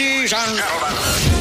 地上。